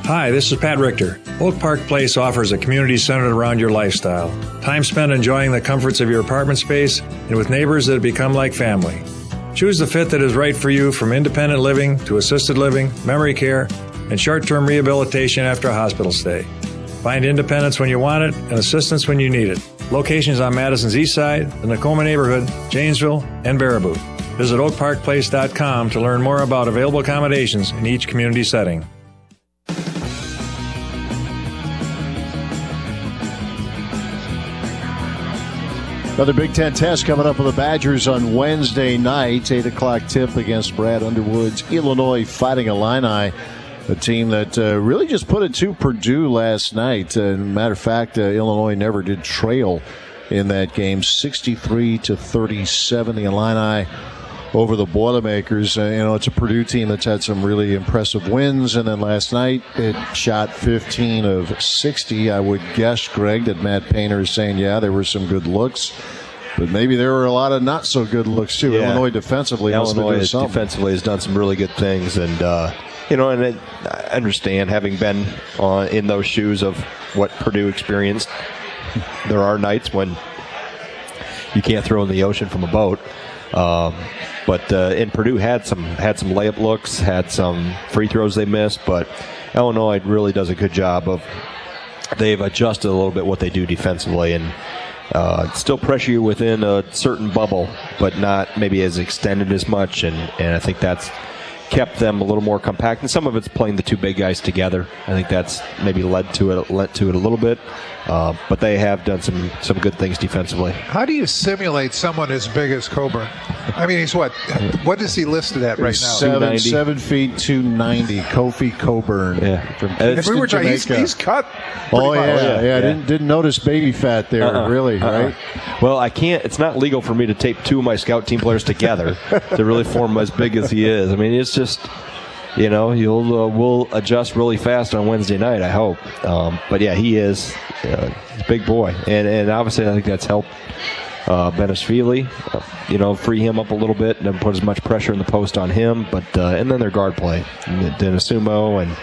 Hi, this is Pat Richter. Oak Park Place offers a community centered around your lifestyle. Time spent enjoying the comforts of your apartment space and with neighbors that have become like family. Choose the fit that is right for you from independent living to assisted living, memory care, and short term rehabilitation after a hospital stay. Find independence when you want it and assistance when you need it. Locations on Madison's East Side, the Nakoma neighborhood, Janesville, and Baraboo. Visit oakparkplace.com to learn more about available accommodations in each community setting. Another Big Ten test coming up for the Badgers on Wednesday night. 8 o'clock tip against Brad Underwood's Illinois Fighting Illini. A team that uh, really just put it to Purdue last night. Uh, matter of fact, uh, Illinois never did trail in that game, 63 to 37. The Illini over the Boilermakers. Uh, you know, it's a Purdue team that's had some really impressive wins, and then last night it shot 15 of 60. I would guess, Greg, that Matt Painter is saying, yeah, there were some good looks. But maybe there were a lot of not so good looks too. Yeah. Illinois defensively, must have been Illinois doing defensively has done some really good things, and uh, you know, and it, I understand having been uh, in those shoes of what Purdue experienced. There are nights when you can't throw in the ocean from a boat. Um, but uh, and Purdue had some had some layup looks, had some free throws they missed, but Illinois really does a good job of they've adjusted a little bit what they do defensively and uh, still pressure you within a certain bubble, but not maybe as extended as much. And, and I think that's kept them a little more compact. And some of it's playing the two big guys together. I think that's maybe led to it led to it a little bit. Uh, but they have done some some good things defensively. How do you simulate someone as big as Cockburn? I mean, he's what? What is he listed at right now? Seven, seven feet two ninety. Kofi Cockburn. Yeah. From And Kingston, we were talking, he's, Jamaica. he's cut. Oh pretty yeah, much. yeah, yeah. Didn't didn't notice baby fat there. Uh-uh. Really, Uh-uh. right? Well, I can't. It's not legal for me to tape two of my scout team players together to really form as big as he is. I mean, it's just. You know, you'll uh, we'll adjust really fast on Wednesday night. I hope, um, but yeah, he is uh, big boy, and and obviously I think that's helped uh, Feely, uh, you know, free him up a little bit and put as much pressure in the post on him. But uh, and then their guard play, Dosunmu and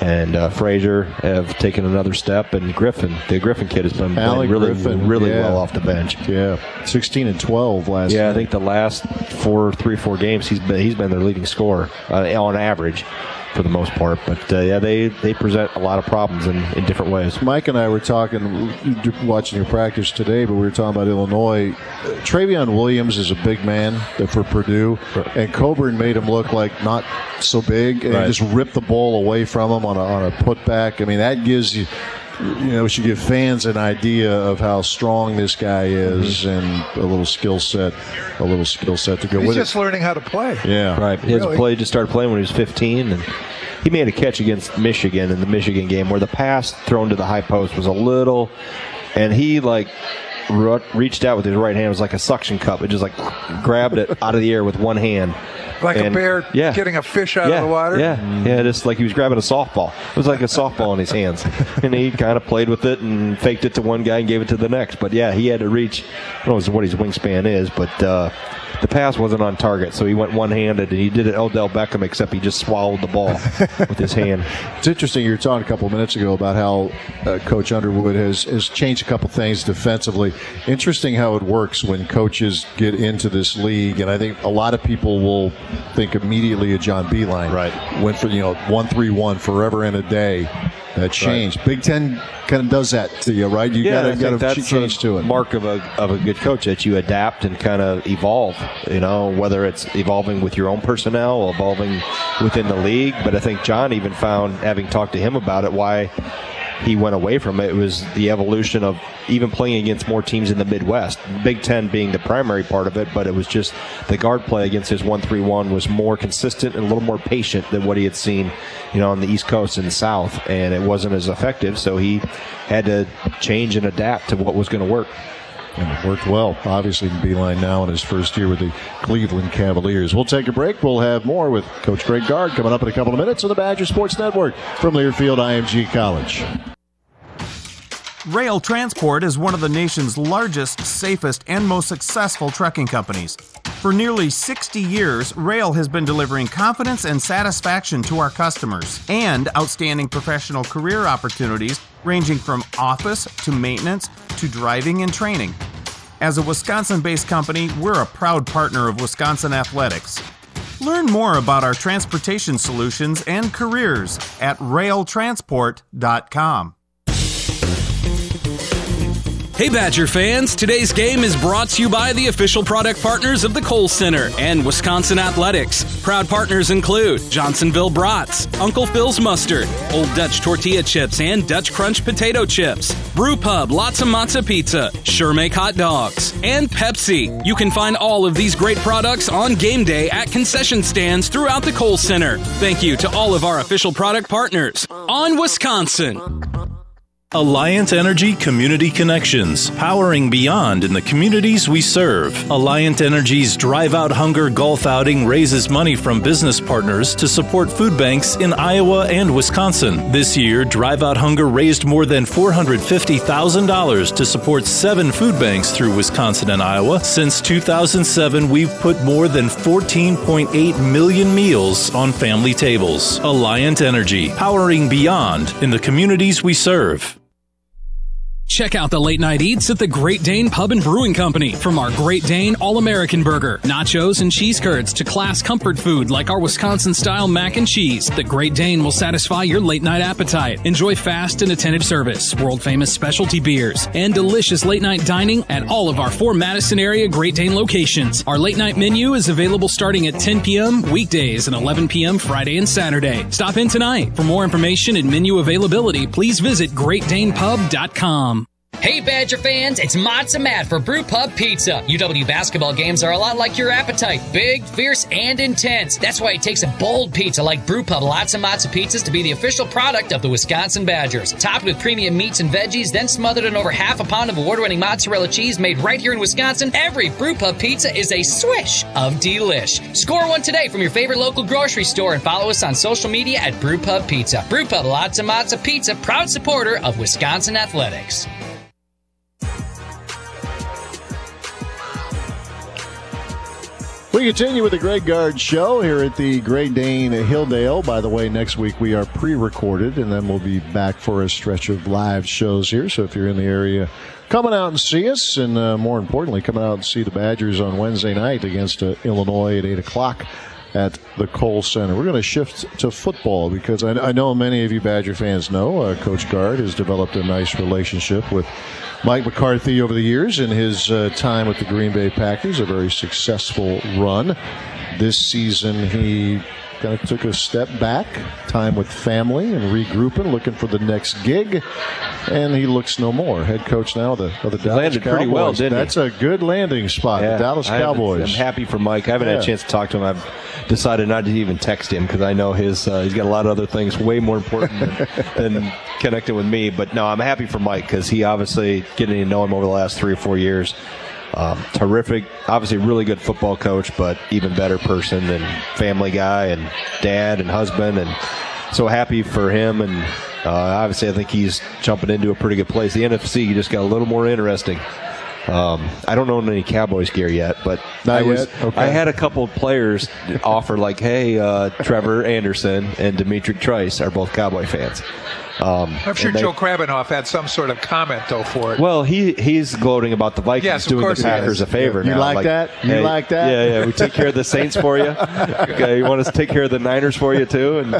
and uh, Frazier have taken another step, and Griffin, the Griffin kid, has been Alec playing really Griffin, really yeah. well off the bench. Yeah, sixteen and twelve last. Yeah, I think the last four, three, four games he's been he's been their leading scorer uh, on average for the most part. But uh, yeah, they they present a lot of problems in, in different ways. Mike and I were talking, watching your practice today, but we were talking about Illinois. Trevion Williams is a big man for Purdue, and Cockburn made him look like not so big, and Right. just ripped the ball away from him on a, on a putback. I mean, that gives you. You know, should give fans an idea of how strong this guy is, Mm-hmm. and a little skill set, a little skill set to go He's with it. He's just it. learning how to play. Yeah, Right. He Really? played, just started playing when he was 15, and he made a catch against Michigan in the Michigan game where the pass thrown to the high post was a little, and he like ru- reached out with his right hand. It was like a suction cup. It just like grabbed it out of the air with one hand. Like a bear yeah. getting a fish out yeah, of the water. Yeah, yeah, just like he was grabbing a softball. It was like a softball in his hands, and he kind of played with it and faked it to one guy and gave it to the next. But yeah, he had to reach. I don't know what his wingspan is, but uh, the pass wasn't on target, so he went one-handed, and he did it Odell Beckham, except he just swallowed the ball with his hand. It's interesting. You were talking a couple of minutes ago about how uh, Coach Underwood has, has changed a couple things defensively. Interesting how it works when coaches get into this league, and I think a lot of people will think immediately of John Beilein. Right. Went for you know one three one forever and a day. That changed. Big Ten kind of does that to you, right? You yeah, gotta I gotta that's change a to it. Mark of a of a good coach that you adapt and kind of evolve. You know, whether it's evolving with your own personnel, evolving within the league. But I think John even found, having talked to him about it, why he went away from it it was the evolution of even playing against more teams in the Midwest. Big Ten being the primary part of it, but it was just the guard play against his one three one was more consistent and a little more patient than what he had seen, you know, on the East Coast and the South, and it wasn't as effective. So he had to change and adapt to what was going to work. And it worked well, obviously, in Beilein now in his first year with the Cleveland Cavaliers. We'll take a break. We'll have more with Coach Greg Gard coming up in a couple of minutes on the Badger Sports Network from Learfield IMG College. Roehl Transport is one of the nation's largest, safest, and most successful trucking companies. For nearly 60 years, Roehl has been delivering confidence and satisfaction to our customers and outstanding professional career opportunities ranging from office to maintenance to driving and training. As a Wisconsin based company, we're a proud partner of Wisconsin Athletics. Learn more about our transportation solutions and careers at roehltransport.com. Hey Badger fans, today's game is brought to you by the official product partners of the Kohl Center and Wisconsin Athletics. Proud partners include Johnsonville Brats, Uncle Phil's Mustard, Old Dutch Tortilla Chips and Dutch Crunch Potato Chips, Brew Pub Lotzza Motzza Pizza, Sure Make Hot Dogs, and Pepsi. You can find all of these great products on game day at concession stands throughout the Kohl Center. Thank you to all of our official product partners on Wisconsin. Alliant Energy Community Connections, powering beyond in the communities we serve. Alliant Energy's Drive Out Hunger Golf Outing raises money from business partners to support food banks in Iowa and Wisconsin. This year, Drive Out Hunger raised more than $450,000 to support seven food banks through Wisconsin and Iowa. Since 2007, we've put more than 14.8 million meals on family tables. Alliant Energy, powering beyond in the communities we serve. Check out the late night eats at the Great Dane Pub and Brewing Company. From our Great Dane All American Burger, nachos, and cheese curds to class comfort food like our Wisconsin style mac and cheese, the Great Dane will satisfy your late night appetite. Enjoy fast and attentive service, world famous specialty beers, and delicious late night dining at all of our four Madison area Great Dane locations. Our late night menu is available starting at 10 p.m. weekdays and 11 p.m. Friday and Saturday. Stop in tonight. For more information and menu availability, please visit greatdanepub.com. Hey Badger fans, it's Motzza Matt for Brew Pub Pizza. UW basketball games are a lot like your appetite. Big, fierce, and intense. That's why it takes a bold pizza like Brew Pub Lotzza Motzza Pizzas to be the official product of the Wisconsin Badgers. Topped with premium meats and veggies, then smothered in over half a pound of award-winning mozzarella cheese made right here in Wisconsin, every Brew Pub pizza is a swish of delish. Score one today from your favorite local grocery store and follow us on social media at Brew Pub Pizza. Brew Pub Lotzza Motzza Pizza, proud supporter of Wisconsin athletics. We continue with the Greg Gard Show here at the Great Dane Hilldale. By the way, next week we are pre-recorded, and then we'll be back for a stretch of live shows here. So if you're in the area, coming out and see us, and uh, more importantly, coming out and see the Badgers on Wednesday night against uh, Illinois at eight o'clock at the Kohl Center. We're going to shift to football because I, I know many of you Badger fans know uh, Coach Gard has developed a nice relationship with Mike McCarthy over the years in his uh, time with the Green Bay Packers, a very successful run. This season, he kind of took a step back, time with family and regrouping, looking for the next gig, and he looks no more. Head coach now of the, of the Dallas landed Cowboys. pretty well, didn't he? That's a good landing spot. Yeah, the Dallas Cowboys. I'm happy for Mike. I haven't had a chance to talk to him. I've decided not to even text him because I know his uh, he's got a lot of other things way more important than, than connecting with me. But no, I'm happy for Mike because he obviously getting to know him over the last three or four years. Um, terrific, obviously really good football coach, but even better person and family guy and dad and husband and so happy for him and uh, obviously I think he's jumping into a pretty good place. The NFC just got a little more interesting. Um, I don't own any Cowboys gear yet, but Not I was yet? Okay. I had a couple of players offer like, "Hey, uh, Trevor Anderson and D'Mitrik Trice are both Cowboy fans." Um, I'm sure they- Joe Krabbenhoft had some sort of comment though for it. Well, he he's gloating about the Vikings Yes, doing the Packers a favor. You now. like that? You like that? Yeah, yeah. We take care of the Saints for you. Okay, you want us to take care of the Niners for you too? And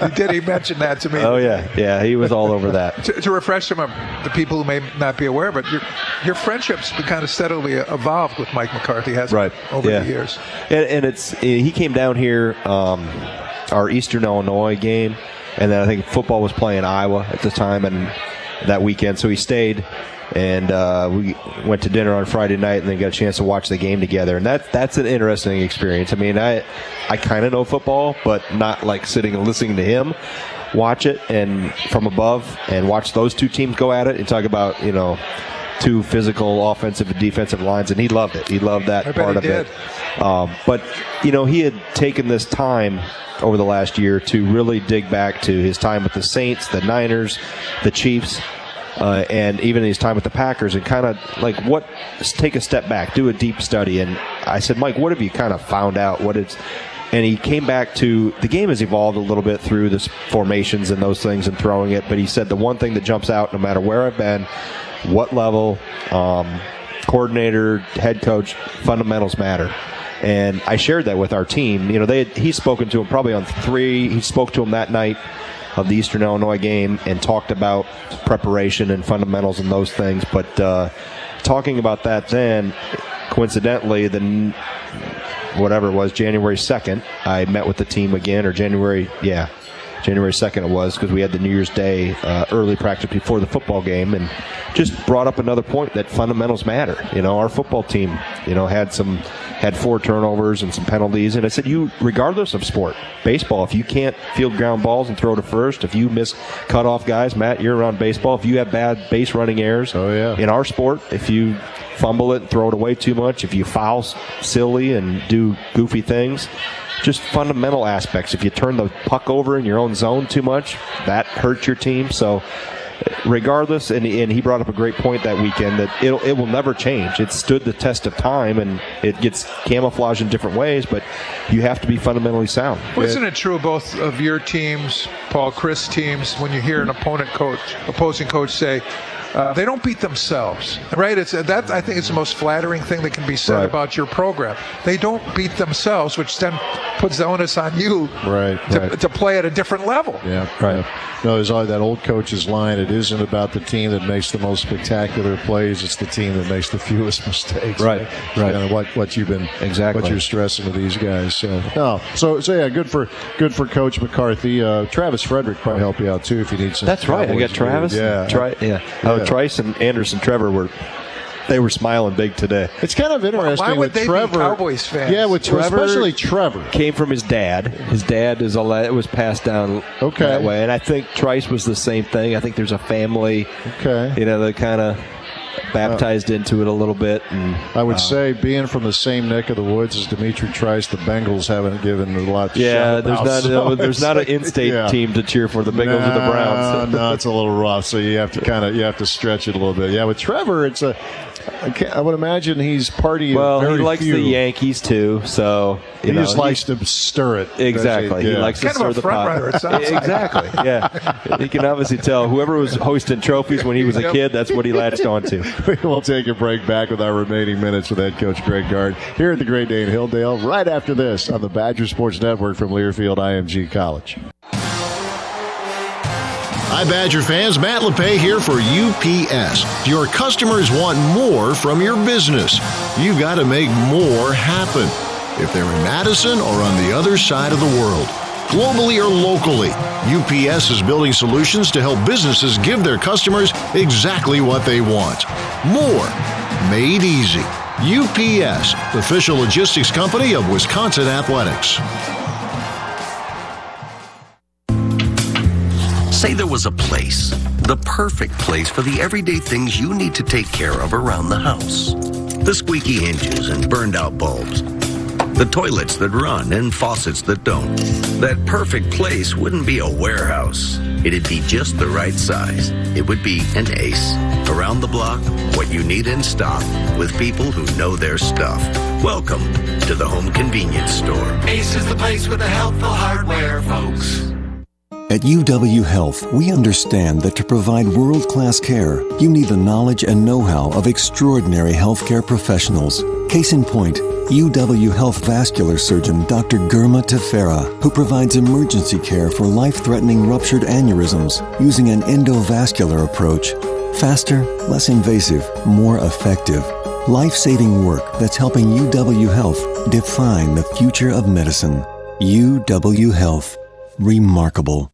he did. He mentioned that to me. oh yeah, yeah. He was all over that. To, to refresh some of the people who may not be aware, but your your friendship's been kind of steadily evolved with Mike McCarthy, hasn't right it, over yeah. the years? And, and it's he came down here um, our Eastern Illinois game, and then I think football was playing Iowa at the time, and that weekend, so he stayed. And uh, we went to dinner on Friday night, and then got a chance to watch the game together. And that that's an interesting experience. I mean, I I kind of know football, but not like sitting and listening to him watch it and from above and watch those two teams go at it and talk about you know two physical offensive and defensive lines, and he loved it. He loved that part of did. it. Um, but you know, he had taken this time over the last year to really dig back to his time with the Saints, the Niners, the Chiefs. Uh, and even his time with the Packers, and kind of like what, take a step back, do a deep study. And I said, Mike, what have you kind of found out? What it's, and he came back to the game has evolved a little bit through this formations and those things and throwing it. But he said the one thing that jumps out, no matter where I've been, what level, um, coordinator, head coach, fundamentals matter. And I shared that with our team. You know, they had, he's spoken to him probably on three. He spoke to him that night of the Eastern Illinois game and talked about preparation and fundamentals and those things. But uh, talking about that then, coincidentally, the whatever it was, January 2nd, I met with the team again, or January, yeah, January 2nd it was, because we had the New Year's Day uh, early practice before the football game, and just brought up another point that fundamentals matter. You know, our football team, you know, had some, had four turnovers and some penalties, and I said, you, regardless of sport, baseball, if you can't field ground balls and throw to first, if you miss cutoff guys, Matt, you're around baseball, if you have bad base running errors, oh yeah, in our sport, if you fumble it and throw it away too much, if you foul silly and do goofy things, just fundamental aspects. If you turn the puck over in your own zone too much, that hurts your team. So, regardless, and, and he brought up a great point that weekend that it'll, it will never change. It stood the test of time and it gets camouflaged in different ways, but you have to be fundamentally sound. Well, isn't it true both of your teams, Paul Chris teams, when you hear an opponent coach, opposing coach say, Uh, they don't beat themselves, right? It's that I think is the most flattering thing that can be said Right. about your program. They don't beat themselves, which then puts the onus on you Right, to, right. to play at a different level. Yeah, right. No, there's always that old coach's line. It isn't about the team that makes the most spectacular plays. It's the team that makes the fewest mistakes. Right, right. And what what you've been Exactly. what you're stressing to these guys. So no, so so yeah, good for good for Coach McCarthy. Uh, Travis Frederick probably help you out too if you need some. That's right. I got Cowboys Travis. news. Yeah, Tri- yeah. Oh, Yeah. Trice and Anderson Trevor were they were smiling big today. It's kind of interesting Why would with they be Trevor. Cowboys fans? Yeah, with Trevor- especially Trevor. Came from his dad. His dad is a la- it was passed down Okay. that way, and I think Trice was the same thing. I think there's a family, Okay. you know, that kind of baptized into it a little bit. And I would uh, say, being from the same neck of the woods as D'Mitrik Trice, the Bengals haven't given a lot. To yeah, there's about, not so there's not an in-state yeah. team to cheer for the Bengals or the Browns. no, it's a little rough. So you have to kind of you have to stretch it a little bit. Yeah, with Trevor, it's a. I, can't, I would imagine he's party. of well, he likes few. the Yankees too, so He know, just likes to stir it. Exactly. He Yeah. likes to Kind of stir a the front pot. runner, it sounds like. exactly. Yeah. You can obviously tell whoever was hosting trophies when he was a kid, that's what he latched onto. we'll take a break back with our remaining minutes with head coach Greg Gard here at the Great Dane Hilldale. Right after this on the Badger Sports Network from Learfield IMG College. Hi, Badger fans. Matt LePay here for UPS. Your customers want more from your business. You've got to make more happen. If they're in Madison or on the other side of the world, globally or locally, UPS is building solutions to help businesses give their customers exactly what they want. More. Made easy. UPS, official logistics company of Wisconsin Athletics. Say there was a place, the perfect place for the everyday things you need to take care of around the house. The squeaky hinges and burned out bulbs. The toilets that run and faucets that don't. That perfect place wouldn't be a warehouse. It'd be just the right size. It would be an ace. Around the block, what you need in stock with people who know their stuff. Welcome to the home convenience store. Ace is the place with the helpful hardware, folks. At UW Health, we understand that to provide world class care, you need the knowledge and know how of extraordinary healthcare professionals. Case in point, UW Health vascular surgeon Dr. Girma Tefera, who provides emergency care for life threatening ruptured aneurysms using an endovascular approach. Faster, less invasive, more effective. Life saving work that's helping UW Health define the future of medicine. UW Health. Remarkable.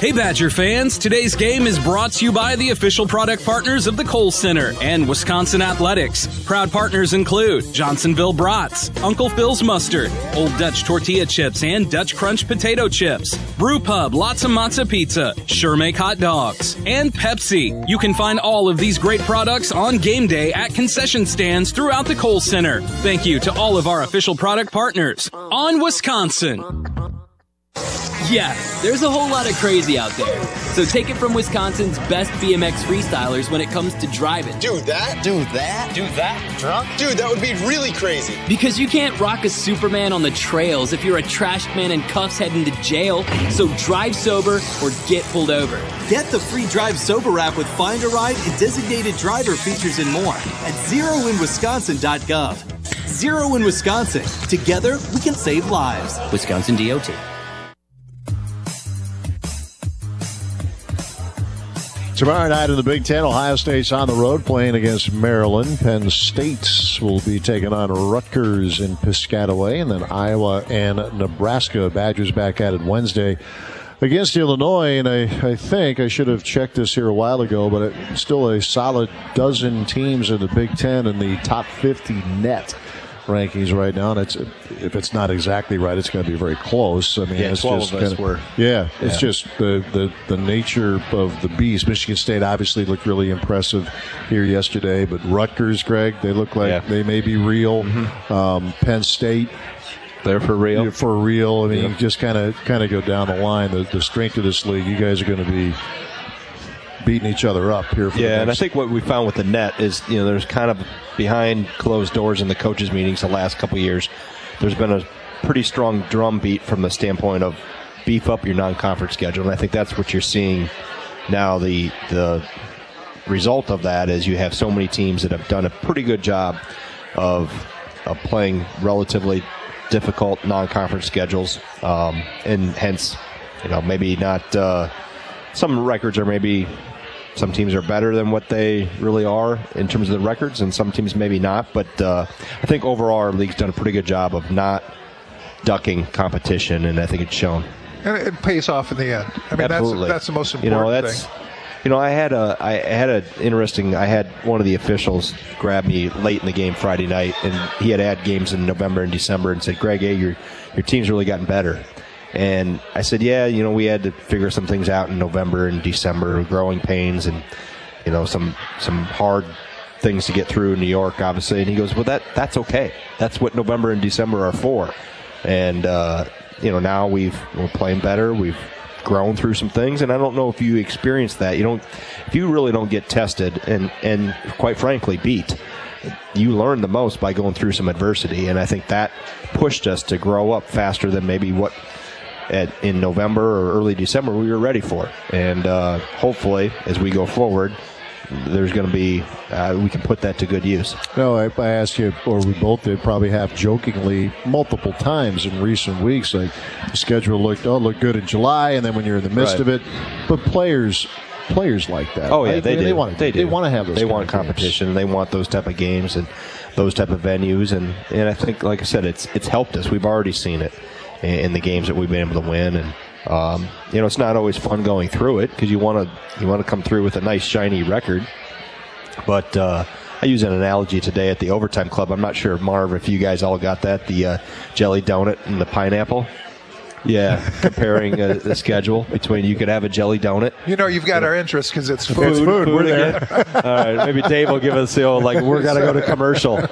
Hey Badger fans, today's game is brought to you by the official product partners of the Kohl Center and Wisconsin Athletics. Proud partners include Johnsonville Brats, Uncle Phil's Mustard, Old Dutch Tortilla Chips and Dutch Crunch Potato Chips, Brew Pub Lotzza Motzza Pizza, Sure Make Hot Dogs, and Pepsi. You can find all of these great products on game day at concession stands throughout the Kohl Center. Thank you to all of our official product partners on Wisconsin. Yeah, there's a whole lot of crazy out there. So take it from Wisconsin's best BMX freestylers when it comes to driving. Do that? Do that? Do that? Drunk? Dude, that would be really crazy. Because you can't rock a Superman on the trails if you're a trashed man in cuffs heading to jail. So drive sober or get pulled over. Get the free Drive Sober app with Find a Ride and designated driver features and more at zeroinwisconsin.gov. Zero in Wisconsin. Together, we can save lives. Wisconsin DOT. Tomorrow night in the Big Ten, Ohio State's on the road playing against Maryland. Penn State will be taking on Rutgers in Piscataway, and then Iowa and Nebraska. Badgers back at it Wednesday against Illinois, and I, I think I should have checked this here a while ago, but it's still a solid dozen teams in the Big Ten in the top 50 net rankings right now, and it's if it's not exactly right, it's going to be very close. I mean, Yeah, it's just of us kinda- were. Yeah, it's Yeah. just the, the the nature of the beast. Michigan State obviously looked really impressive here yesterday, but Rutgers, Greg, they look like they may be real. Um, Penn State. They're for real. For real. I mean, you just kind of kind of go down the line. The, the strength of this league. You guys are going to be beating each other up here. For Yeah, and I think what we found with the net is, you know, there's kind of behind closed doors in the coaches' meetings the last couple of years. There's been a pretty strong drumbeat from the standpoint of beef up your non-conference schedule, and I think that's what you're seeing now. The the result of that is you have so many teams that have done a pretty good job of of playing relatively difficult non-conference schedules, um, and hence, you know, maybe not. Uh, some records are maybe some teams are better than what they really are in terms of the records, and some teams maybe not. But uh, I think overall, our league's done a pretty good job of not ducking competition, and I think it's shown. And it pays off in the end. I mean, Absolutely. that's that's the most important You know, that's. thing. You know, I had a I had an interesting. I had one of the officials grab me late in the game Friday night, and he had had games in November and December, and said, "Greg, hey, your your team's really gotten better." And I said, "Yeah, you know, we had to figure some things out in November and December, growing pains, and you know, some some hard things to get through in New York, obviously." And he goes, "Well, that that's okay. That's what November and December are for." And uh, you know, now we've we're playing better. We've grown through some things, and I don't know if you experienced that. You don't, if you really don't get tested and and quite frankly beat, you learn the most by going through some adversity, and I think that pushed us to grow up faster than maybe what. At, in November or early December, we were ready for, and uh, hopefully, as we go forward, there's going to be uh, we can put that to good use. No, I, I asked you, or we both did, probably half jokingly, multiple times in recent weeks. Like the schedule looked, oh, looked good in July, and then when you're in the midst Right. of it, but players, players like that. Oh yeah, right? they I mean, do. They want to. They, They, do. want to have those. They want competition. They want those type of games and those type of venues. And, and I think, like I said, it's it's helped us. We've already seen it in, in the games that we've been able to win. And um, you know, it's not always fun going through it because you want to you want to come through with a nice shiny record. But uh, I use an analogy today at the overtime club. I'm not sure, Marv, if you guys all got that the uh, jelly donut and the pineapple. Yeah, comparing uh, the schedule between you could have a jelly donut You know, you've got our interest because it's food. It's food. We're there. All right, maybe Dave will give us the old like we're gonna go to commercial.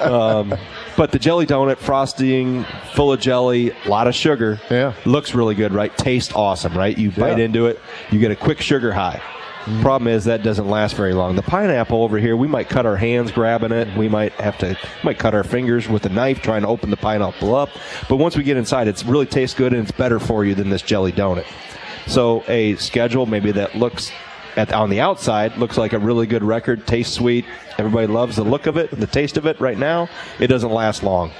Um, but the jelly donut frosting, full of jelly, a lot of sugar. Yeah, looks really good, right? Tastes awesome, right? You bite Yeah. into it, you get a quick sugar high. Mm-hmm. Problem is that doesn't last very long. The pineapple over here, we might cut our hands grabbing it. We might have to, might cut our fingers with a knife trying to open the pineapple up. But once we get inside, it really tastes good and it's better for you than this jelly donut. So a schedule maybe that looks at on the outside looks like a really good record, tastes sweet. Everybody loves the look of it, the taste of it. Right now, it doesn't last long.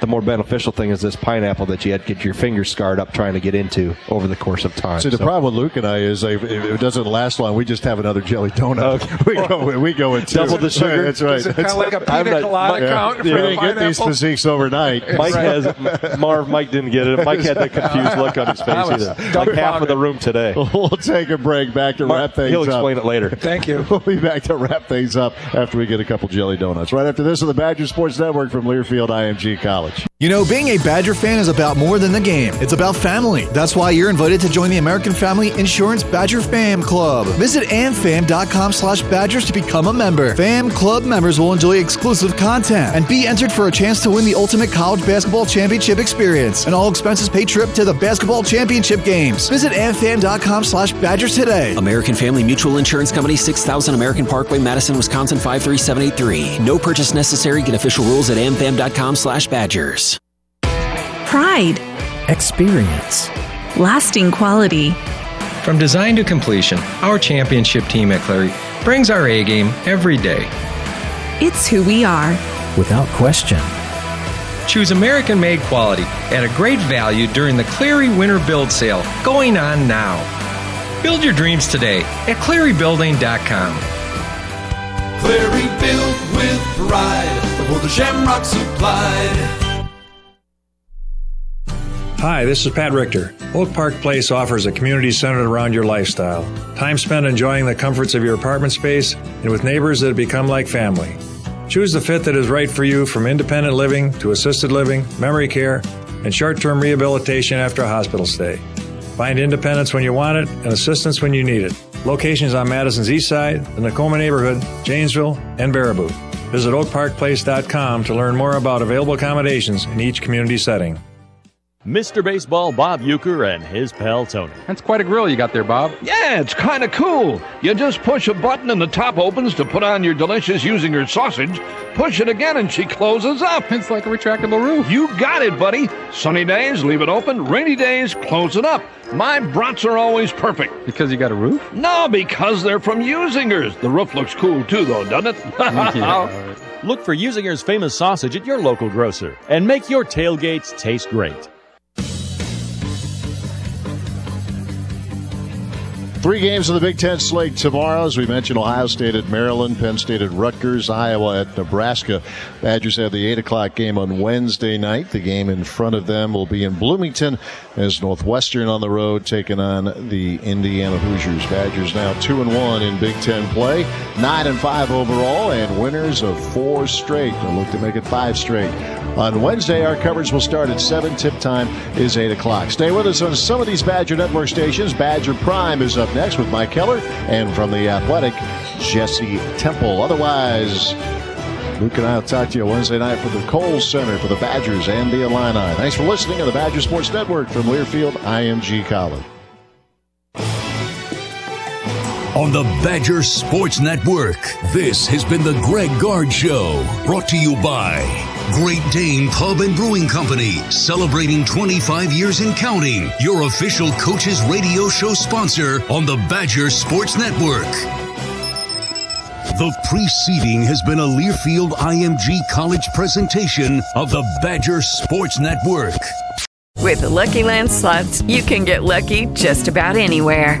The more beneficial thing is this pineapple that you had to get your fingers scarred up trying to get into over the course of time. See, the So- problem with Luke and I is like, if it doesn't last long. We just have another jelly donut. we go, we go with two. Double the sugar? That's right. Is it kinda like a I'm pina not- colada yeah. count We for a didn't get these pineapple? physiques overnight. Mike has Marv. Mike didn't get it. Mike had the confused look on his face either. Like half of the room today. We'll take a break back to Mark, wrap things he'll up. explain it later. Thank you. We'll be back to wrap things up after we get a couple jelly donuts. Right after this on the Badger Sports Network from Learfield IMG College college. You know, being a Badger fan is about more than the game. It's about family. That's why you're invited to join the American Family Insurance Badger Fam Club. Visit amfam.com slash badgers to become a member. Fam Club members will enjoy exclusive content and be entered for a chance to win the ultimate college basketball championship experience. An all expenses paid trip to the basketball championship games. Visit amfam.com slash badgers today. American Family Mutual Insurance Company, 6000 American Parkway, Madison, Wisconsin, 53783. No purchase necessary. Get official rules at amfam.com slash badgers. Pride, Experience. lasting quality. From design to completion, our championship team at Cleary brings our A game every day. It's who we are. Without question. Choose American made quality at a great value during the Cleary Winter Build Sale going on now. Build your dreams today at ClearyBuilding.com. Cleary built with pride before the shamrock supplied. Hi, this is Pat Richter. Oak Park Place offers a community centered around your lifestyle. Time spent enjoying the comforts of your apartment space and with neighbors that have become like family. Choose the fit that is right for you from independent living to assisted living, memory care, and short term rehabilitation after a hospital stay. Find independence when you want it and assistance when you need it. Locations on Madison's East Side, the Nakoma neighborhood, Janesville, and Baraboo. Visit oakparkplace.com to learn more about available accommodations in each community setting. Mr. Baseball Bob Uecker and his pal Tony. That's quite a grill you got there, Bob. Yeah, it's kind of cool. You just push a button and the top opens to put on your delicious using Usinger sausage. Push it again and she closes up. It's like a retractable roof. You got it, buddy. Sunny days, leave it open. Rainy days, close it up. My brats are always perfect. Because you got a roof? No, because they're from Usingers. The roof looks cool too, though, doesn't it? yeah. Look for Usinger's famous sausage at your local grocer and make your tailgates taste great. Three games of the Big Ten slate tomorrow. As we mentioned, Ohio State at Maryland, Penn State at Rutgers, Iowa at Nebraska. Badgers have the 8 o'clock game on Wednesday night. The game in front of them will be in Bloomington as Northwestern on the road taking on the Indiana Hoosiers. Badgers now 2 and 1 in Big Ten play, 9 and 5 overall, and winners of four straight. They'll look to make it five straight. On Wednesday, our coverage will start at 7. Tip time is 8 o'clock. Stay with us on some of these Badger Network stations. Badger Prime is up next with Mike Keller, and from the Athletic, Jesse Temple. Otherwise, Luke and I will talk to you Wednesday night from the Kohl Center for the Badgers and the Illini. Thanks for listening to the Badger Sports Network from Learfield IMG College. On the Badger Sports Network, this has been the Greg Gard Show, brought to you by Great Dane Pub and Brewing Company, celebrating 25 years and counting. Your official coaches radio show sponsor on the Badger Sports Network. The preceding has been a Learfield IMG College presentation of the Badger Sports Network. With the Lucky Land slots, you can get lucky just about anywhere.